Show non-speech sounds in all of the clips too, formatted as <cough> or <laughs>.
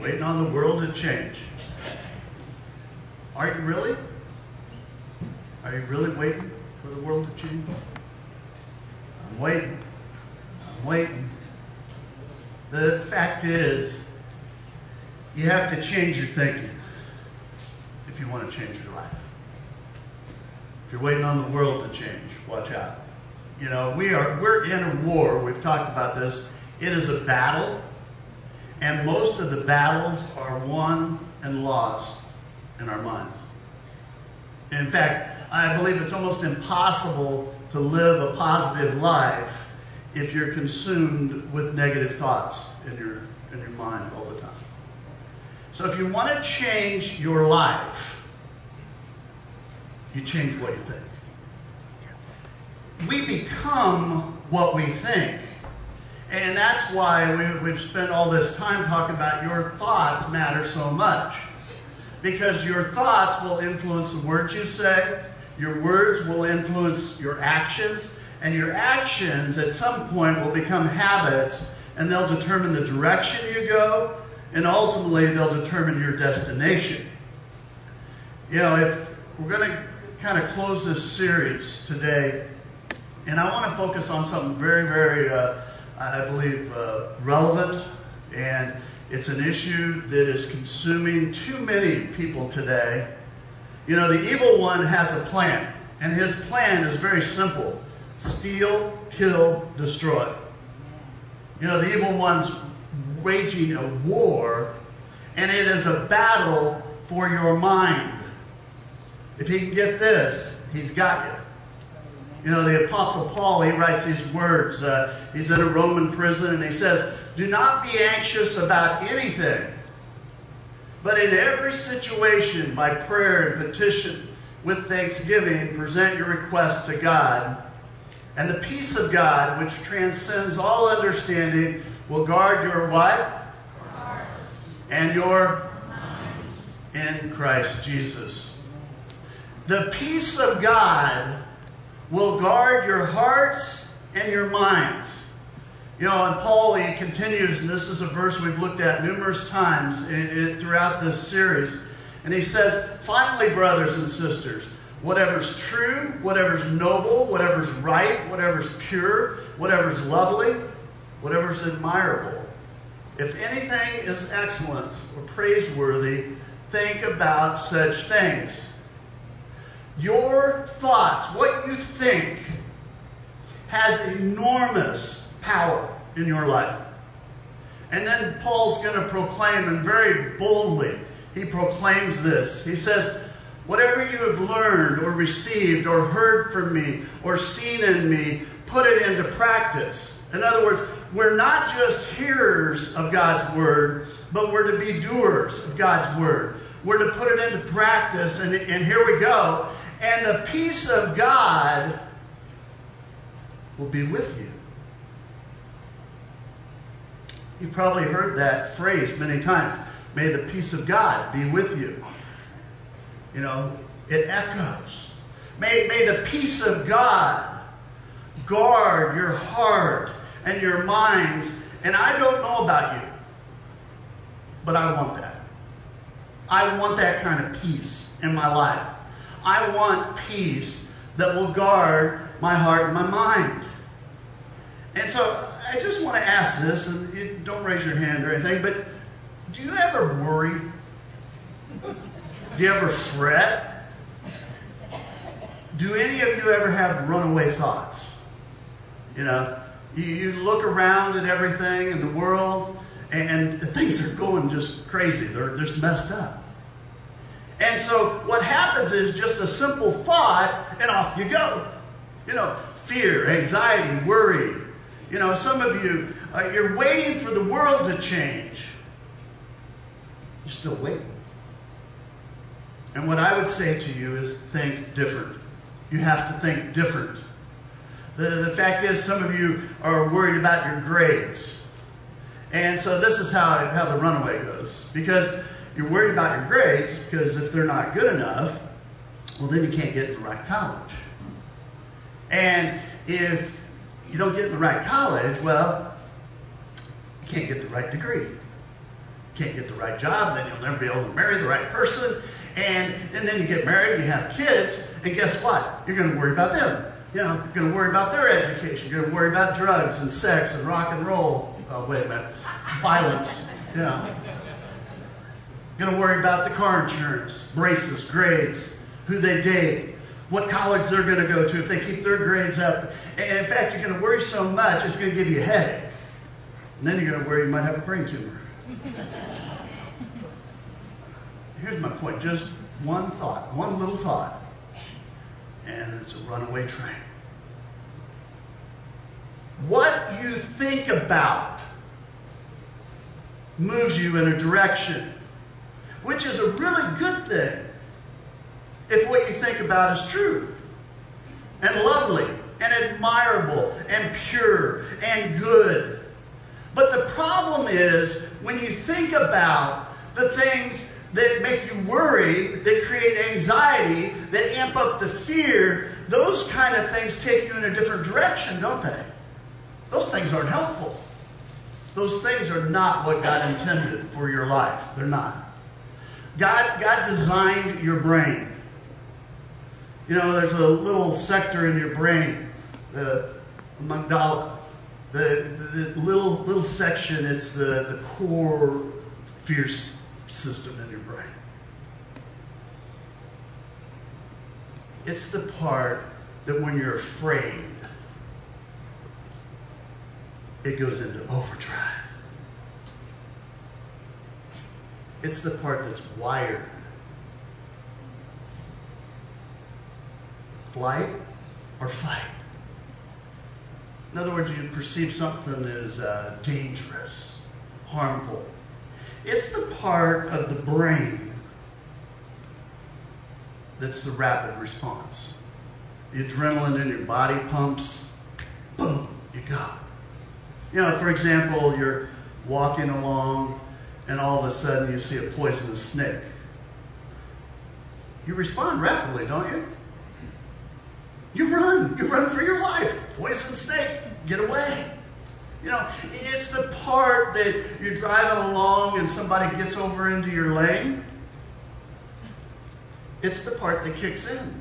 Waiting on the world to change. Are you really? Are you really waiting for the world to change? I'm waiting. I'm waiting. The fact is, you have to change your thinking if you want to change your life. If you're waiting on the world to change, watch out. You know, we are we're in a war. We've talked about this. It is a battle, and most of the battles are won and lost in our minds. In fact, I believe it's almost impossible to live a positive life if you're consumed with negative thoughts in your in your mind all the time. So if you want to change your life, you change what you think. We become what we think. And that's why we, have spent all this time talking about your thoughts matter so much. Because your thoughts will influence the words you say, your words will influence your actions, and your actions at some point will become habits and they'll determine the direction you go, and ultimately they'll determine your destination. You know, if we're going to kind of close this series today, and I want to focus on something very, very, uh, I believe, uh, relevant, and it's an issue that is consuming too many people today. You know, the evil one has a plan, and his plan is very simple steal, kill, destroy. You know, the evil one's waging a war, and it is a battle for your mind. If he can get this, he's got you. You know, the Apostle Paul, he writes these words. Uh, he's in a Roman prison, and he says, Do not be anxious about anything, but in every situation, by prayer and petition, with thanksgiving, present your requests to God. And the peace of God, which transcends all understanding, will guard your what? And your in Christ Jesus. The peace of God will guard your hearts and your minds. You know, and Paul, he continues, and this is a verse we've looked at numerous times in, in, throughout this series. And he says, Finally, brothers and sisters, whatever's true, whatever's noble, whatever's right, whatever's pure, whatever's lovely, whatever's admirable, if anything is excellent or praiseworthy, think about such things. Your thoughts, what you think, has enormous power in your life. And then Paul's going to proclaim, and very boldly, he proclaims this. He says, Whatever you have learned or received or heard from me or seen in me, put it into practice. In other words, we're not just hearers of God's word, but we're to be doers of God's word. We're to put it into practice, and, and here we go. And the peace of God will be with you. You've probably heard that phrase many times. May the peace of God be with you. You know, it echoes. May, may the peace of God guard your heart and your minds. And I don't know about you, but I want that. I want that kind of peace in my life. I want peace that will guard my heart and my mind. And so I just want to ask this, and you don't raise your hand or anything, but do you ever worry? Do you ever fret? Do any of you ever have runaway thoughts? You know, you, you look around at everything in the world, and things are going just crazy. They're just messed up. And so what happens is just a simple thought, and off you go. You know, fear, anxiety, worry. You know, some of you, uh, you're waiting for the world to change. You're still waiting. And what I would say to you is think different. You have to think different. The, the fact is, some of you are worried about your grades. And so this is how, how the runaway goes. Because you're worried about your grades because if they're not good enough, well, then you can't get in the right college. And if you don't get in the right college, well, you can't get the right degree. You can't get the right job, then you'll never be able to marry the right person. And, and then you get married, you have kids, and guess what? You're going to worry about them. You know, you're going to worry about their education. You're going to worry about drugs and sex and rock and roll. Oh, wait a minute. Violence. You know. Going to worry about the car insurance, braces, grades, who they date, what college they're going to go to if they keep their grades up. And in fact, you're going to worry so much, it's going to give you a headache. And then you're going to worry you might have a brain tumor. <laughs> Here's my point just one thought, one little thought, and it's a runaway train. What you think about moves you in a direction, which is a really good thing if what you think about is true and lovely and admirable and pure and good. But the problem is when you think about the things that make you worry, that create anxiety, that amp up the fear, those kind of things take you in a different direction, don't they? Those things aren't helpful. Those things are not what God intended for your life. They're not. God, God designed your brain. You know, there's a little sector in your brain, the amygdala, the, the, the little little section. It's the, the core fear system in your brain. It's the part that when you're afraid, it goes into overdrive. It's the part that's wired. Flight or fight. In other words, you perceive something as uh, dangerous, harmful. It's the part of the brain that's the rapid response. The adrenaline in your body pumps, boom, you go. You know, for example, you're walking along and all of a sudden you see a poisonous snake. You respond rapidly, don't you? You run. You run for your life. Poison snake. Get away. You know, it's the part that you're driving along and somebody gets over into your lane. It's the part that kicks in.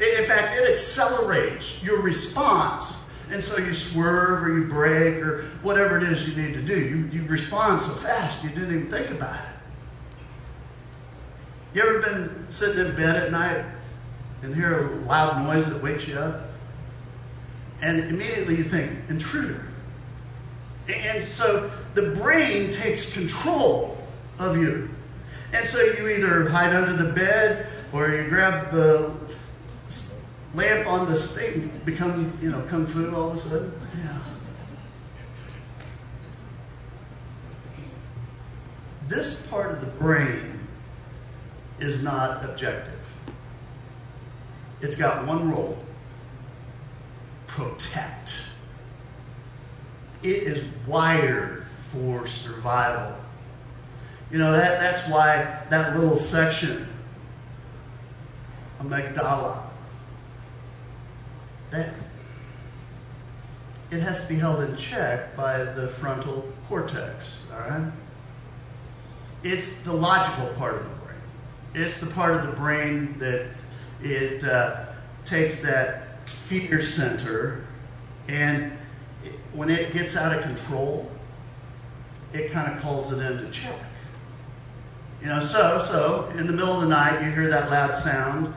In fact, it accelerates your response. And so you swerve or you brake or whatever it is you need to do. You, you respond so fast you didn't even think about it. You ever been sitting in bed at night and hear a loud noise that wakes you up? And immediately you think, intruder. And so the brain takes control of you. And so you either hide under the bed or you grab the lamp on the stake and become, you know, kung fu all of a sudden. Yeah. This part of the brain is not objective. It's got one role protect it is wired for survival. You know, that, that's why that little section, amygdala, it has to be held in check by the frontal cortex, all right? It's the logical part of the brain. It's the part of the brain that it uh, takes that fear center and when it gets out of control, it kind of calls it into check. You know, so so in the middle of the night you hear that loud sound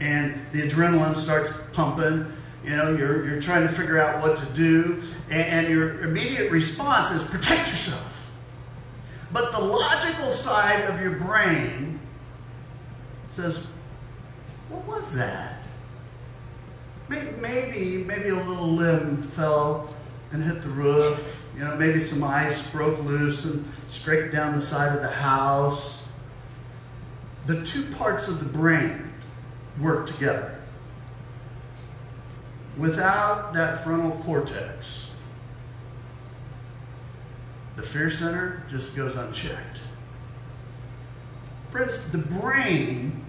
and the adrenaline starts pumping. You know, you're, you're trying to figure out what to do, and, and your immediate response is protect yourself. But the logical side of your brain says, What was that? Maybe, maybe, maybe a little limb fell and hit the roof. You know, maybe some ice broke loose and scraped down the side of the house. The two parts of the brain work together. Without that frontal cortex, the fear center just goes unchecked. Friends, the brain,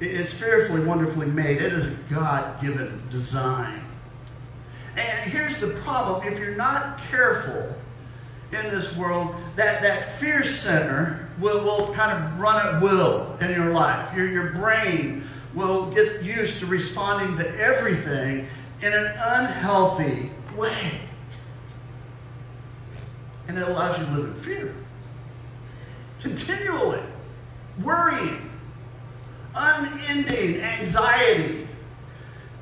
it's fearfully, wonderfully made. It is a God given design. And here's the problem if you're not careful, in this world, that, that fear center will, will kind of run at will in your life. Your, your brain will get used to responding to everything in an unhealthy way. And it allows you to live in fear. Continually. Worrying. Unending anxiety.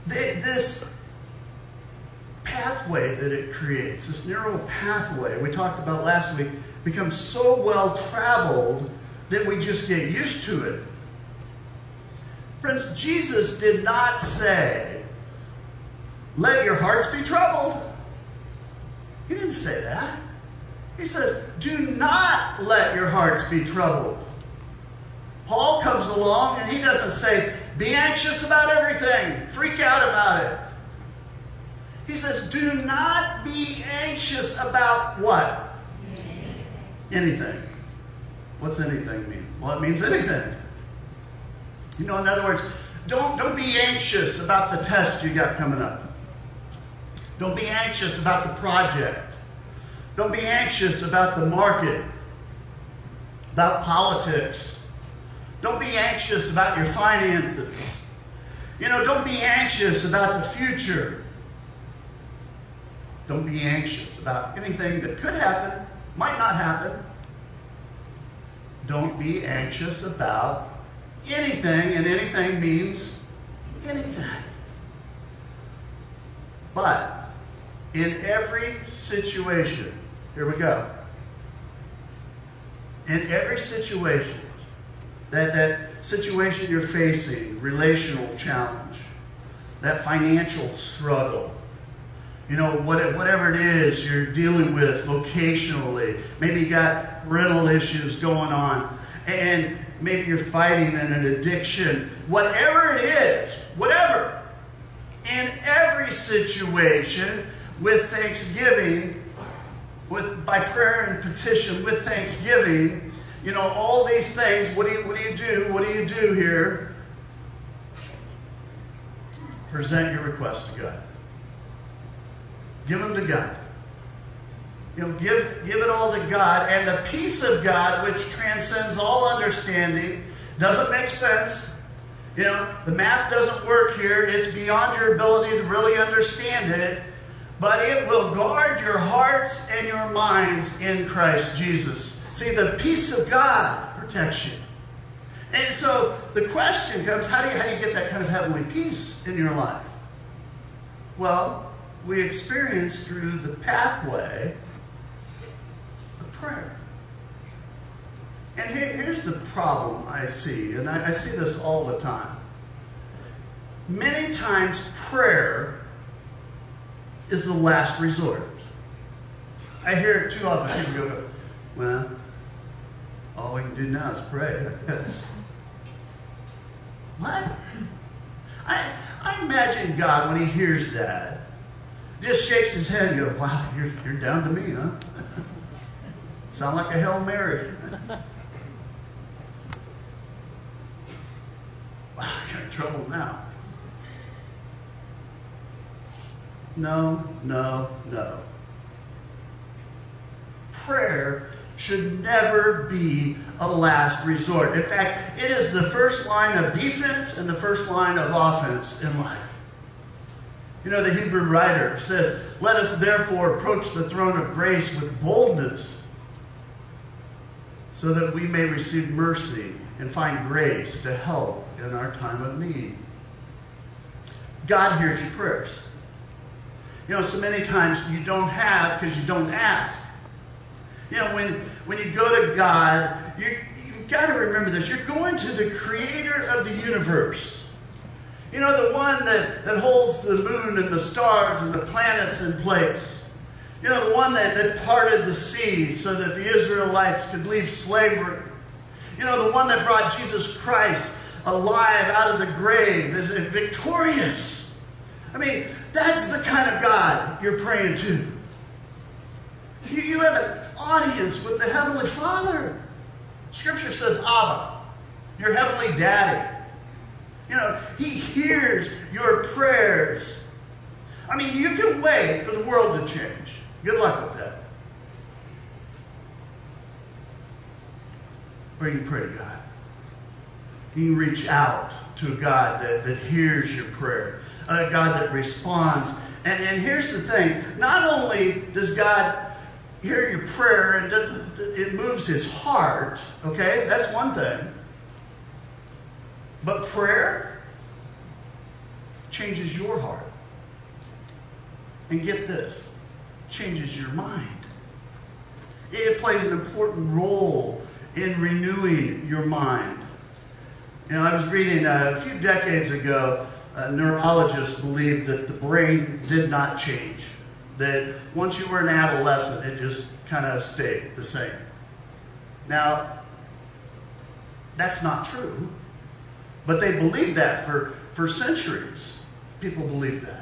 This pathway that it creates, this narrow pathway we talked about last week, becomes so well traveled that we just get used to it. Friends, Jesus did not say, let your hearts be troubled. He didn't say that. He says, do not let your hearts be troubled. Paul comes along and he doesn't say, be anxious about everything, freak out about it. He says, Do not be anxious about what? Anything. What's anything mean? Well, it means anything. You know, in other words, don't, don't be anxious about the test you got coming up. Don't be anxious about the project. Don't be anxious about the market, about politics. Don't be anxious about your finances. You know, don't be anxious about the future. Don't be anxious about anything that could happen, might not happen. Don't be anxious about anything, and anything means anything. But in every situation, here we go. In every situation, that, that situation you're facing, relational challenge, that financial struggle, you know, whatever it is you're dealing with locationally, Maybe you got rental issues going on, and maybe you're fighting in an addiction. Whatever it is, whatever, in every situation, with thanksgiving, with by prayer and petition, with thanksgiving, you know, all these things. What do you, what do you do? What do you do here? Present your request to God. Give them to God. You know, give, give it all to God, and the peace of God, which transcends all understanding, doesn't make sense. You know, the math doesn't work here. It's beyond your ability to really understand it. But it will guard your hearts and your minds in Christ Jesus. See, the peace of God protects you. And so the question comes how do you, how do you get that kind of heavenly peace in your life? Well, we experience through the pathway prayer. And here, here's the problem I see, and I, I see this all the time. Many times, prayer is the last resort. I hear it too often. People go, well, all we can do now is pray. <laughs> what? I, I imagine God, when He hears that, just shakes his head and goes, Wow, you're, you're down to me, huh? Sound like a Hail Mary. wow, you're in trouble now. No, no, no. Prayer should never be a last resort. In fact, it is the first line of defense and the first line of offense in life. You know, the Hebrew writer says, Let us therefore approach the throne of grace with boldness so that we may receive mercy and find grace to help in our time of need. God hears your prayers. You know, so many times you don't have because you don't ask. You know, when, when you go to God, you, you've got to remember this. You're going to the creator of the universe. You know, the one that, that holds the moon and the stars and the planets in place. You know, the one that, that parted the seas so that the Israelites could leave slavery. You know, the one that brought Jesus Christ alive out of the grave is victorious. I mean, that's the kind of God you're praying to. You, you have an audience with the Heavenly Father. Scripture says, Abba, your Heavenly Daddy. You know, He hears your prayers. I mean, you can wait for the world to change. Good luck with that. or you pray to God. You reach out to a God that, that hears your prayer, a God that responds. And, and here's the thing not only does God hear your prayer and it moves his heart, okay, that's one thing. But prayer changes your heart. And get this changes your mind. It plays an important role in renewing your mind. You know, I was reading uh, a few decades ago, a neurologist believed that the brain did not change. That once you were an adolescent, it just kind of stayed the same. Now, that's not true. But they believed that for, for centuries. People believed that.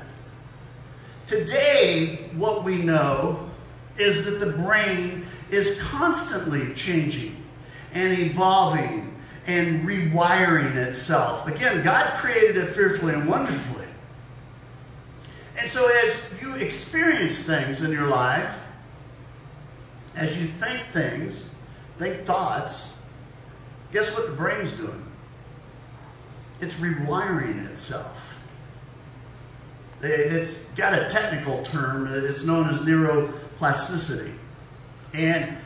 Today, what we know is that the brain is constantly changing and evolving and rewiring itself. Again, God created it fearfully and wonderfully. And so, as you experience things in your life, as you think things, think thoughts, guess what the brain's doing? It's rewiring itself. It's got a technical term, it's known as neuroplasticity. And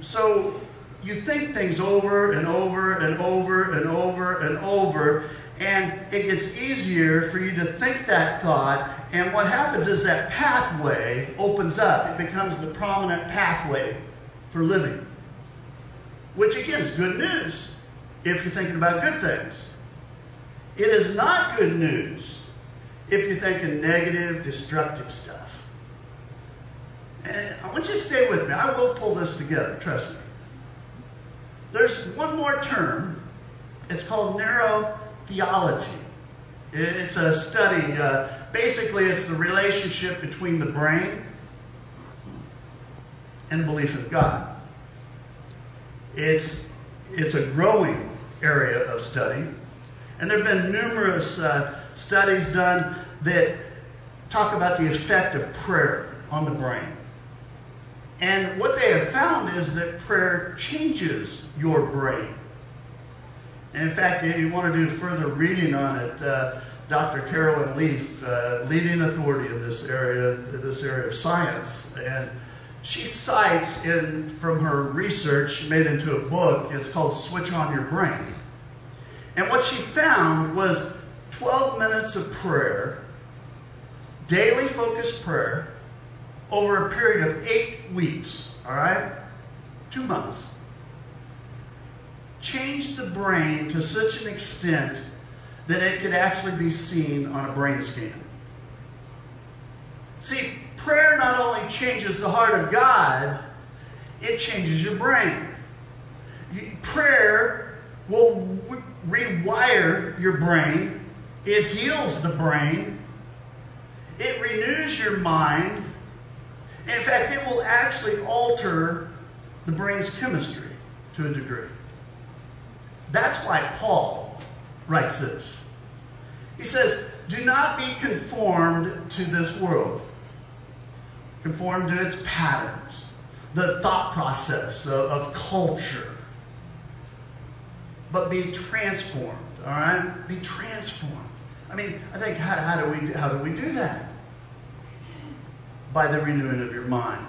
so you think things over and over and over and over and over, and it gets easier for you to think that thought. And what happens is that pathway opens up, it becomes the prominent pathway for living. Which, again, is good news if you're thinking about good things. It is not good news if you're thinking negative, destructive stuff. And I want you to stay with me. I will pull this together, trust me. There's one more term. It's called narrow theology. It's a study. Uh, basically, it's the relationship between the brain and belief in God. It's, it's a growing area of study. And there have been numerous uh, studies done that talk about the effect of prayer on the brain. And what they have found is that prayer changes your brain. And in fact, if you want to do further reading on it, uh, Dr. Caroline Leaf, uh, leading authority in this area, this area of science, and she cites in from her research made into a book. It's called "Switch on Your Brain," and what she found was 12 minutes of prayer, daily focused prayer, over a period of eight weeks, all right? Two months. Changed the brain to such an extent that it could actually be seen on a brain scan. See, prayer not only changes the heart of God, it changes your brain. Prayer will rewire your brain it heals the brain. It renews your mind. In fact, it will actually alter the brain's chemistry to a degree. That's why Paul writes this. He says, Do not be conformed to this world, conformed to its patterns, the thought process of, of culture, but be transformed, all right? Be transformed I mean, I think how, how do we how do we do that? By the renewing of your mind.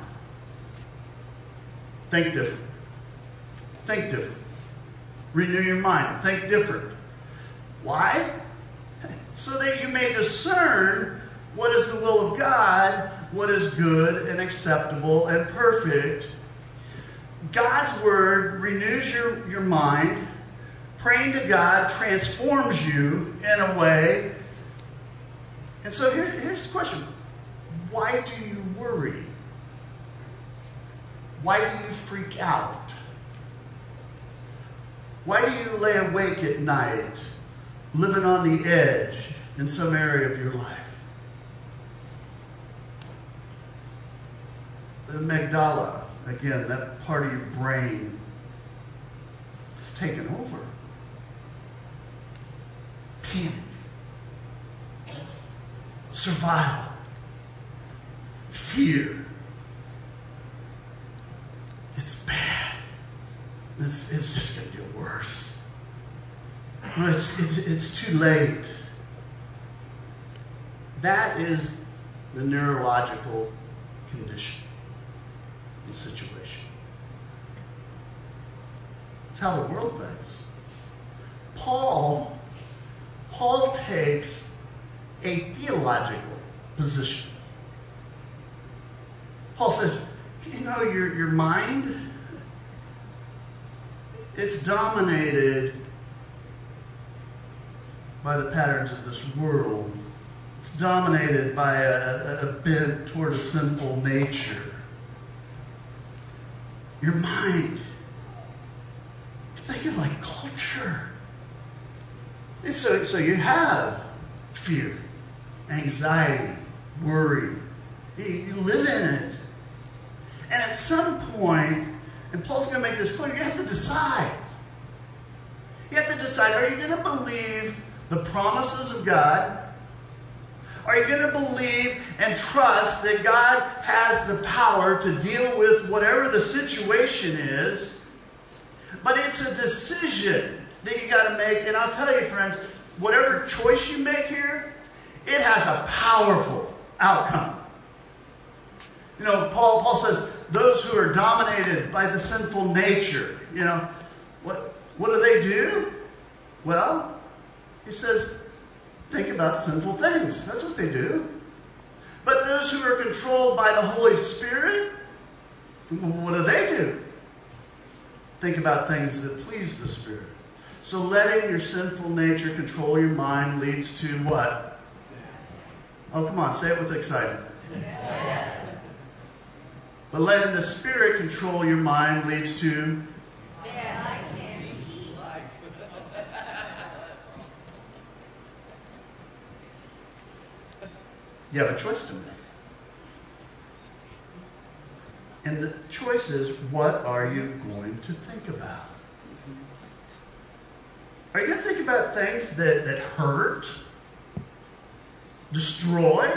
Think different. Think different. Renew your mind. Think different. Why? <laughs> So that you may discern what is the will of God, what is good and acceptable and perfect. God's word renews your, your mind. Praying to God transforms you in a way and so here, here's the question why do you worry? Why do you freak out? Why do you lay awake at night, living on the edge in some area of your life? The amygdala, again, that part of your brain, is taken over. Panic survival, fear. It's bad. it's, it's just going to get worse. It's, it's, it's too late. That is the neurological condition and situation. It's how the world thinks. Paul, Paul takes a theological position. Paul says, you know, your, your mind, it's dominated by the patterns of this world. It's dominated by a, a, bent toward a sinful nature. Your mind, think of like culture. So, so you have fear, anxiety, worry. You, you live in it. And at some point, and Paul's going to make this clear, you have to decide. You have to decide are you going to believe the promises of God? Are you going to believe and trust that God has the power to deal with whatever the situation is? But it's a decision that you got to make. And I'll tell you, friends, whatever choice you make here, it has a powerful outcome. You know, Paul, Paul says, those who are dominated by the sinful nature, you know, what, what do they do? Well, he says, think about sinful things. That's what they do. But those who are controlled by the Holy Spirit, what do they do? Think about things that please the Spirit. So letting your sinful nature control your mind leads to what? Oh, come on, say it with excitement. But letting the Spirit control your mind leads to You have a choice to make. And the choice is what are you going to think about? Are you going to think about things that, that hurt, destroy,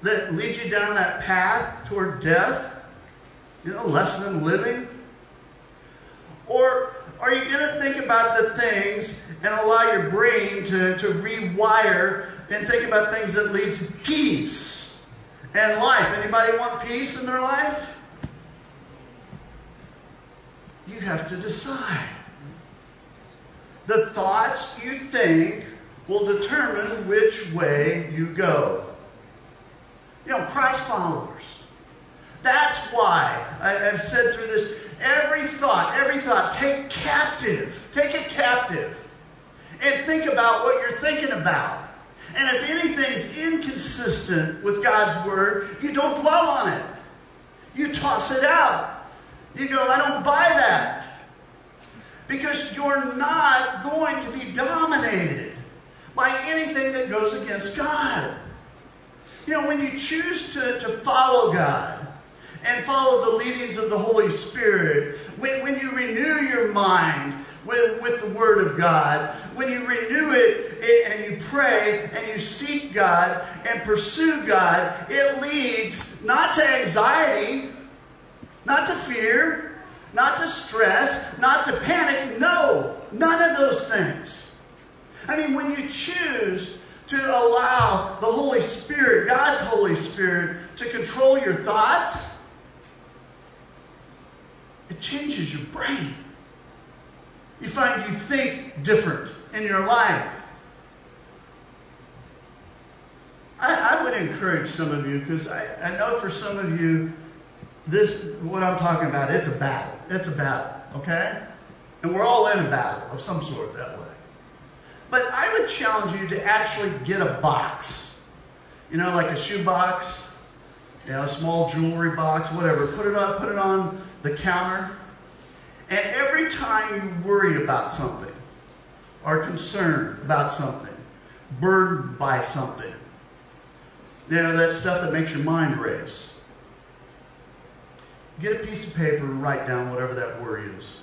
that lead you down that path toward death? You know, less than living? Or are you going to think about the things and allow your brain to, to rewire and think about things that lead to peace and life? Anybody want peace in their life? You have to decide. The thoughts you think will determine which way you go. You know, Christ followers. That's why I, have said through this every thought, every thought, take captive, take it captive, and think about what you're thinking about. And if anything's inconsistent with God's word, you don't dwell on it. You toss it out. You go, I don't buy that. Because you're not going to be dominated by anything that goes against God. You know, when you choose to, to follow God and follow the leadings of the Holy Spirit, when, when you renew your mind with, with the Word of God, when you renew it and you pray and you seek God and pursue God, it leads not to anxiety, not to fear, not to stress, not to panic. No, none of those things. I mean, when you choose to allow the Holy Spirit, God's Holy Spirit, to control your thoughts, it changes your brain. You find you think different in your life. I, I would encourage some of you, because I, I know for some of you, this, what I'm talking about, it's a battle. It's a battle, okay? And we're all in a battle of some sort that way. But I would challenge you to actually get a box. You know, like a shoe box, you know, a small jewelry box, whatever. Put it on, put it on the counter. And every time you worry about something, are concerned about something, burdened by something, you know, that stuff that makes your mind race Get a piece of paper and write down whatever that worry is.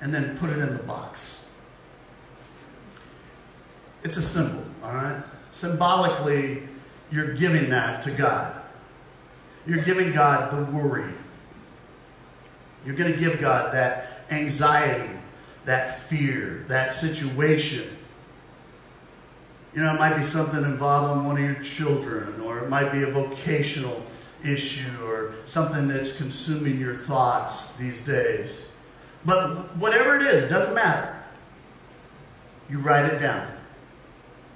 And then put it in the box. It's a symbol, all right? Symbolically, you're giving that to God. You're giving God the worry. You're going to give God that anxiety, that fear, that situation. You know, it might be something involving one of your children, or it might be a vocational issue, or something that's consuming your thoughts these days. But whatever it is, it doesn't matter. You write it down,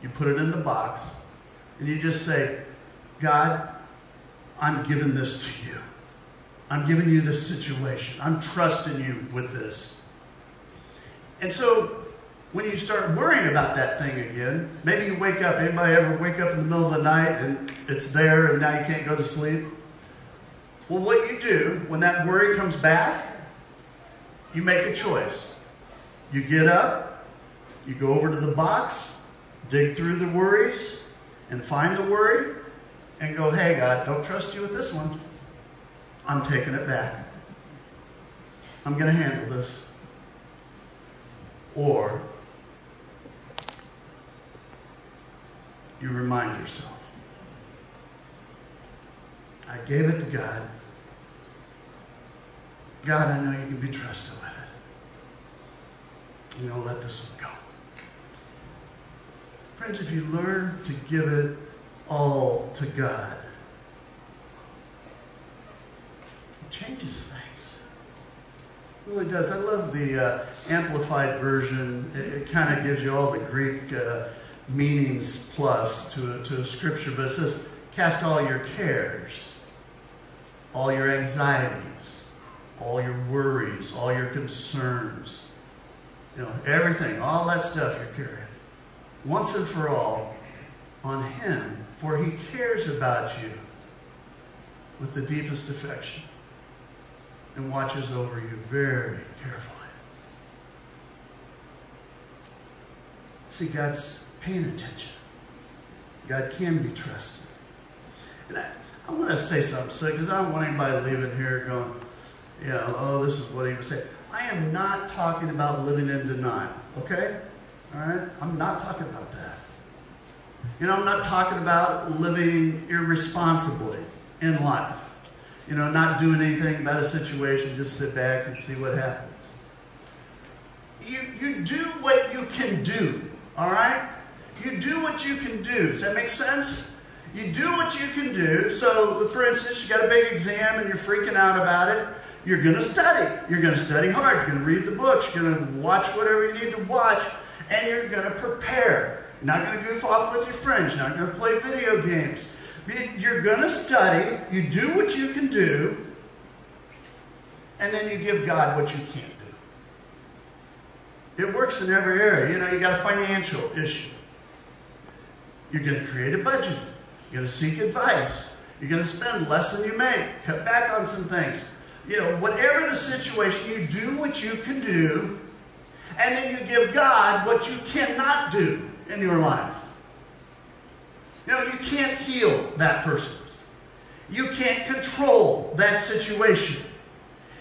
you put it in the box, and you just say, God, I'm giving this to you. I'm giving you this situation. I'm trusting you with this. And so when you start worrying about that thing again, maybe you wake up. Anybody ever wake up in the middle of the night and it's there and now you can't go to sleep? Well, what you do when that worry comes back, you make a choice. You get up, you go over to the box, dig through the worries, and find the worry, and go, hey, God, don't trust you with this one. I'm taking it back. I'm going to handle this. Or you remind yourself I gave it to God. God, I know you can be trusted with it. You know, let this one go. Friends, if you learn to give it all to God, it changes things. It really does. I love the uh, amplified version. It, it kind of gives you all the Greek uh, meanings plus to to a scripture, but it says, Cast all your cares, all your anxieties, all your worries, all your concerns, you know, everything, all that stuff you're carrying, once and for all on Him, for He cares about you with the deepest affection and watches over you very carefully. See, God's paying attention. God can be trusted. And I, I want to say something, so because I don't want anybody leaving here going, you know, oh, this is what he was saying. I am not talking about living in denial, okay? All right? I'm not talking about that. You know, I'm not talking about living irresponsibly in life. You know, not doing anything about a situation, just sit back and see what happens. You, you do what you can do, all right? You do what you can do. Does that make sense? You do what you can do. So, for instance, you got a big exam and you're freaking out about it. You're going to study. You're going to study hard. You're going to read the books. You're going to watch whatever you need to watch, and you're going to prepare. You're not going to goof off with your friends. You're not going to play video games. You're going to study. You do what you can do, and then you give God what you can't do. It works in every area. You know, you got a financial issue. You're going to create a budget. You're going to seek advice. You're going to spend less than you make. Cut back on some things. You know, whatever the situation, you do what you can do, and then you give God what you cannot do in your life. You know, you can't heal that person. You can't control that situation.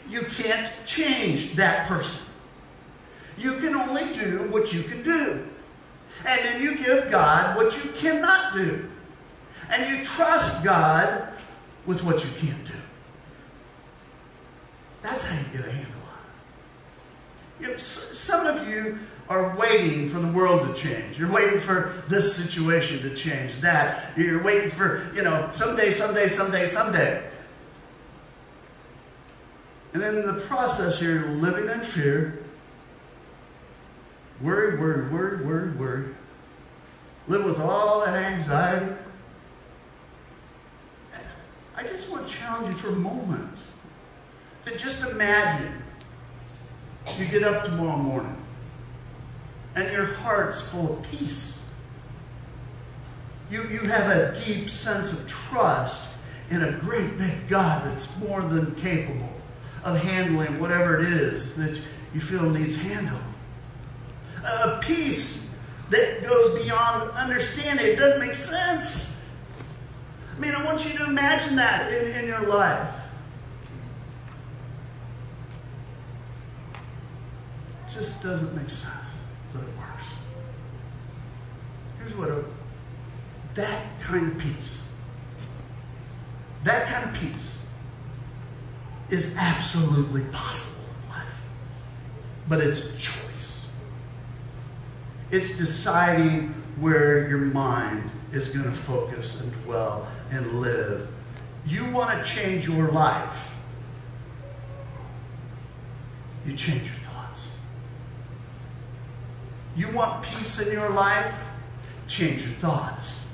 You can't change that person. You can only do what you can do. And then you give God what you cannot do. And you trust God with what you can't do. That's how you get a handle on it. You know, some of you are waiting for the world to change. You're waiting for this situation to change, that. You're waiting for, you know, someday, someday, someday, someday. And in the process, you're living in fear, worry, worry, worry, worry, worry, living with all that anxiety. I just want to challenge you for a moment to just imagine you get up tomorrow morning and your heart's full of peace. You, you have a deep sense of trust in a great big God that's more than capable of handling whatever it is that you feel needs handled. A peace that goes beyond understanding. It doesn't make sense. I mean, I want you to imagine that in, in your life. It just doesn't make sense, but it works. Here's what a, that kind of peace, that kind of peace is absolutely possible in life. But it's a choice. It's deciding where your mind is going to focus and dwell and live. You want to change your life. You change your thoughts. You want peace in your life? Change your thoughts.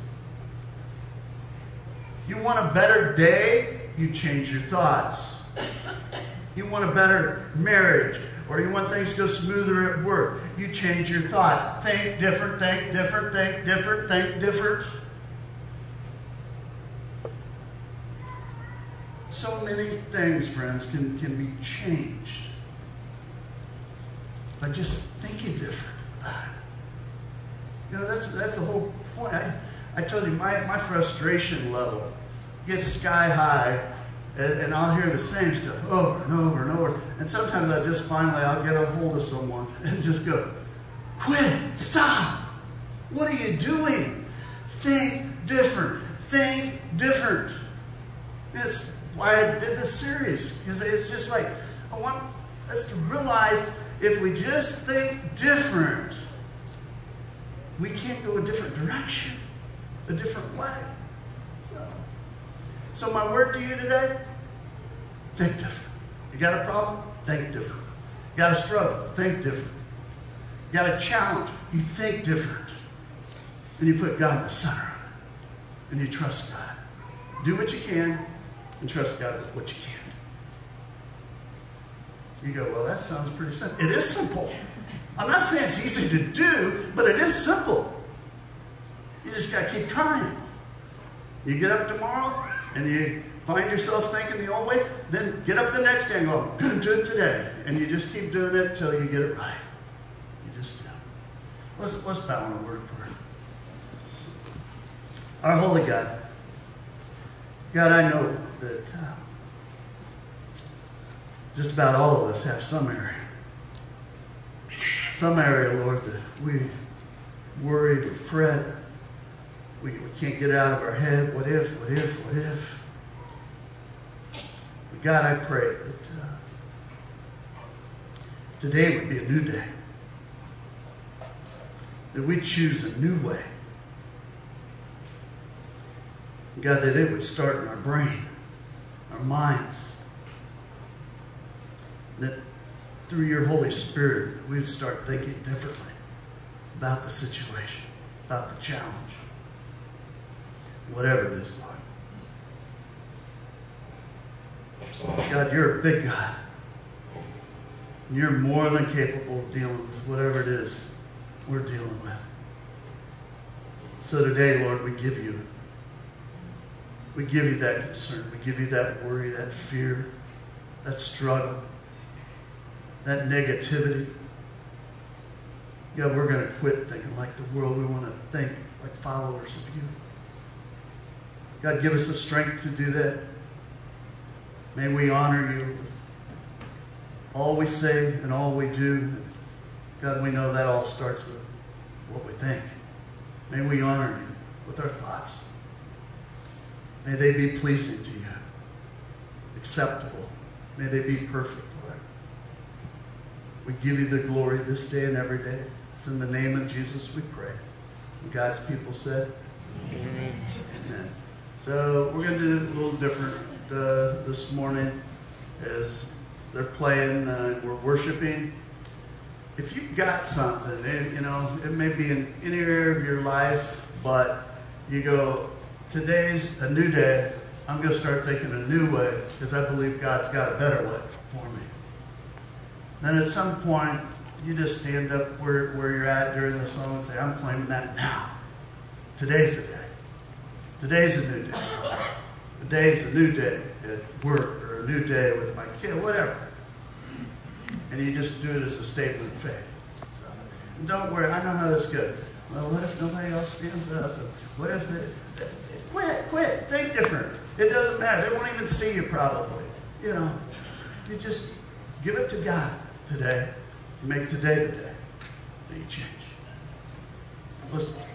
You want a better day? You change your thoughts. You want a better marriage, or you want things to go smoother at work. You change your thoughts. Think different, think different, think different, think different. So many things, friends, can, can be changed by just thinking different about it. You know, that's, that's the whole point. I, I told you, my, my frustration level gets sky high, and, and I'll hear the same stuff over and over and over. And sometimes I just finally, I'll get a hold of someone <laughs> and just go, quit, stop. What are you doing? Think different. Think different. That's why I did this series, because it's just like, I want us to realize if we just think different, we can't go a different direction, a different way. So, my word to you today think different. You got a problem? Think different. You got a struggle? Think different. You got a challenge? You think different. And you put God in the center of it. And you trust God. Do what you can and trust God with what you can't. You go, well, that sounds pretty simple. It is simple. I'm not saying it's easy to do, but it is simple. You just got to keep trying. You get up tomorrow and you find yourself thinking the old way, then get up the next day and go, I'm do it today. And you just keep doing it until you get it right. You just do. Let's, let's bow in a word of prayer. Our holy God, God, I know that uh, just about all of us have some area. Some area, Lord, that we worry, we fret, we, we can't get out of our head. What if, what if, what if? But God, I pray that uh, today would be a new day. That we choose a new way. God, that it would start in our brain, our minds. That through your Holy Spirit, we would start thinking differently about the situation, about the challenge, whatever it is, Lord. God, you're a big God. You're more than capable of dealing with whatever it is we're dealing with. So today, Lord, we give you we give you that concern. We give you that worry, that fear, that struggle, that negativity. God, we're going to quit thinking like the world. We want to think like followers of you. God, give us the strength to do that. May we honor you with all we say and all we do. God, we know that all starts with what we think. May we honor you with our thoughts. May they be pleasing to you, acceptable. May they be perfect, Lord. We give you the glory this day and every day. It's in the name of Jesus we pray. And God's people said, Amen. So we're going to do a little different uh, this morning as they're playing, uh, we're worshiping. If you've got something, you know, it may be in any area of your life, but you go, today's a new day. I'm going to start thinking a new way because I believe God's got a better way for me. Then at some point, you just stand up where, where you're at during the song and say, I'm claiming that now. Today's the day. Today's a new day. Today's a new day at work or a new day with my kid, whatever. And you just do it as a statement of faith. So, don't worry, I know how this goes. Well, what if nobody else stands up? What if it, Quit, quit, think different. It doesn't matter. They won't even see you probably. You know, you just give it to God today. Make today the day that you change. Listen.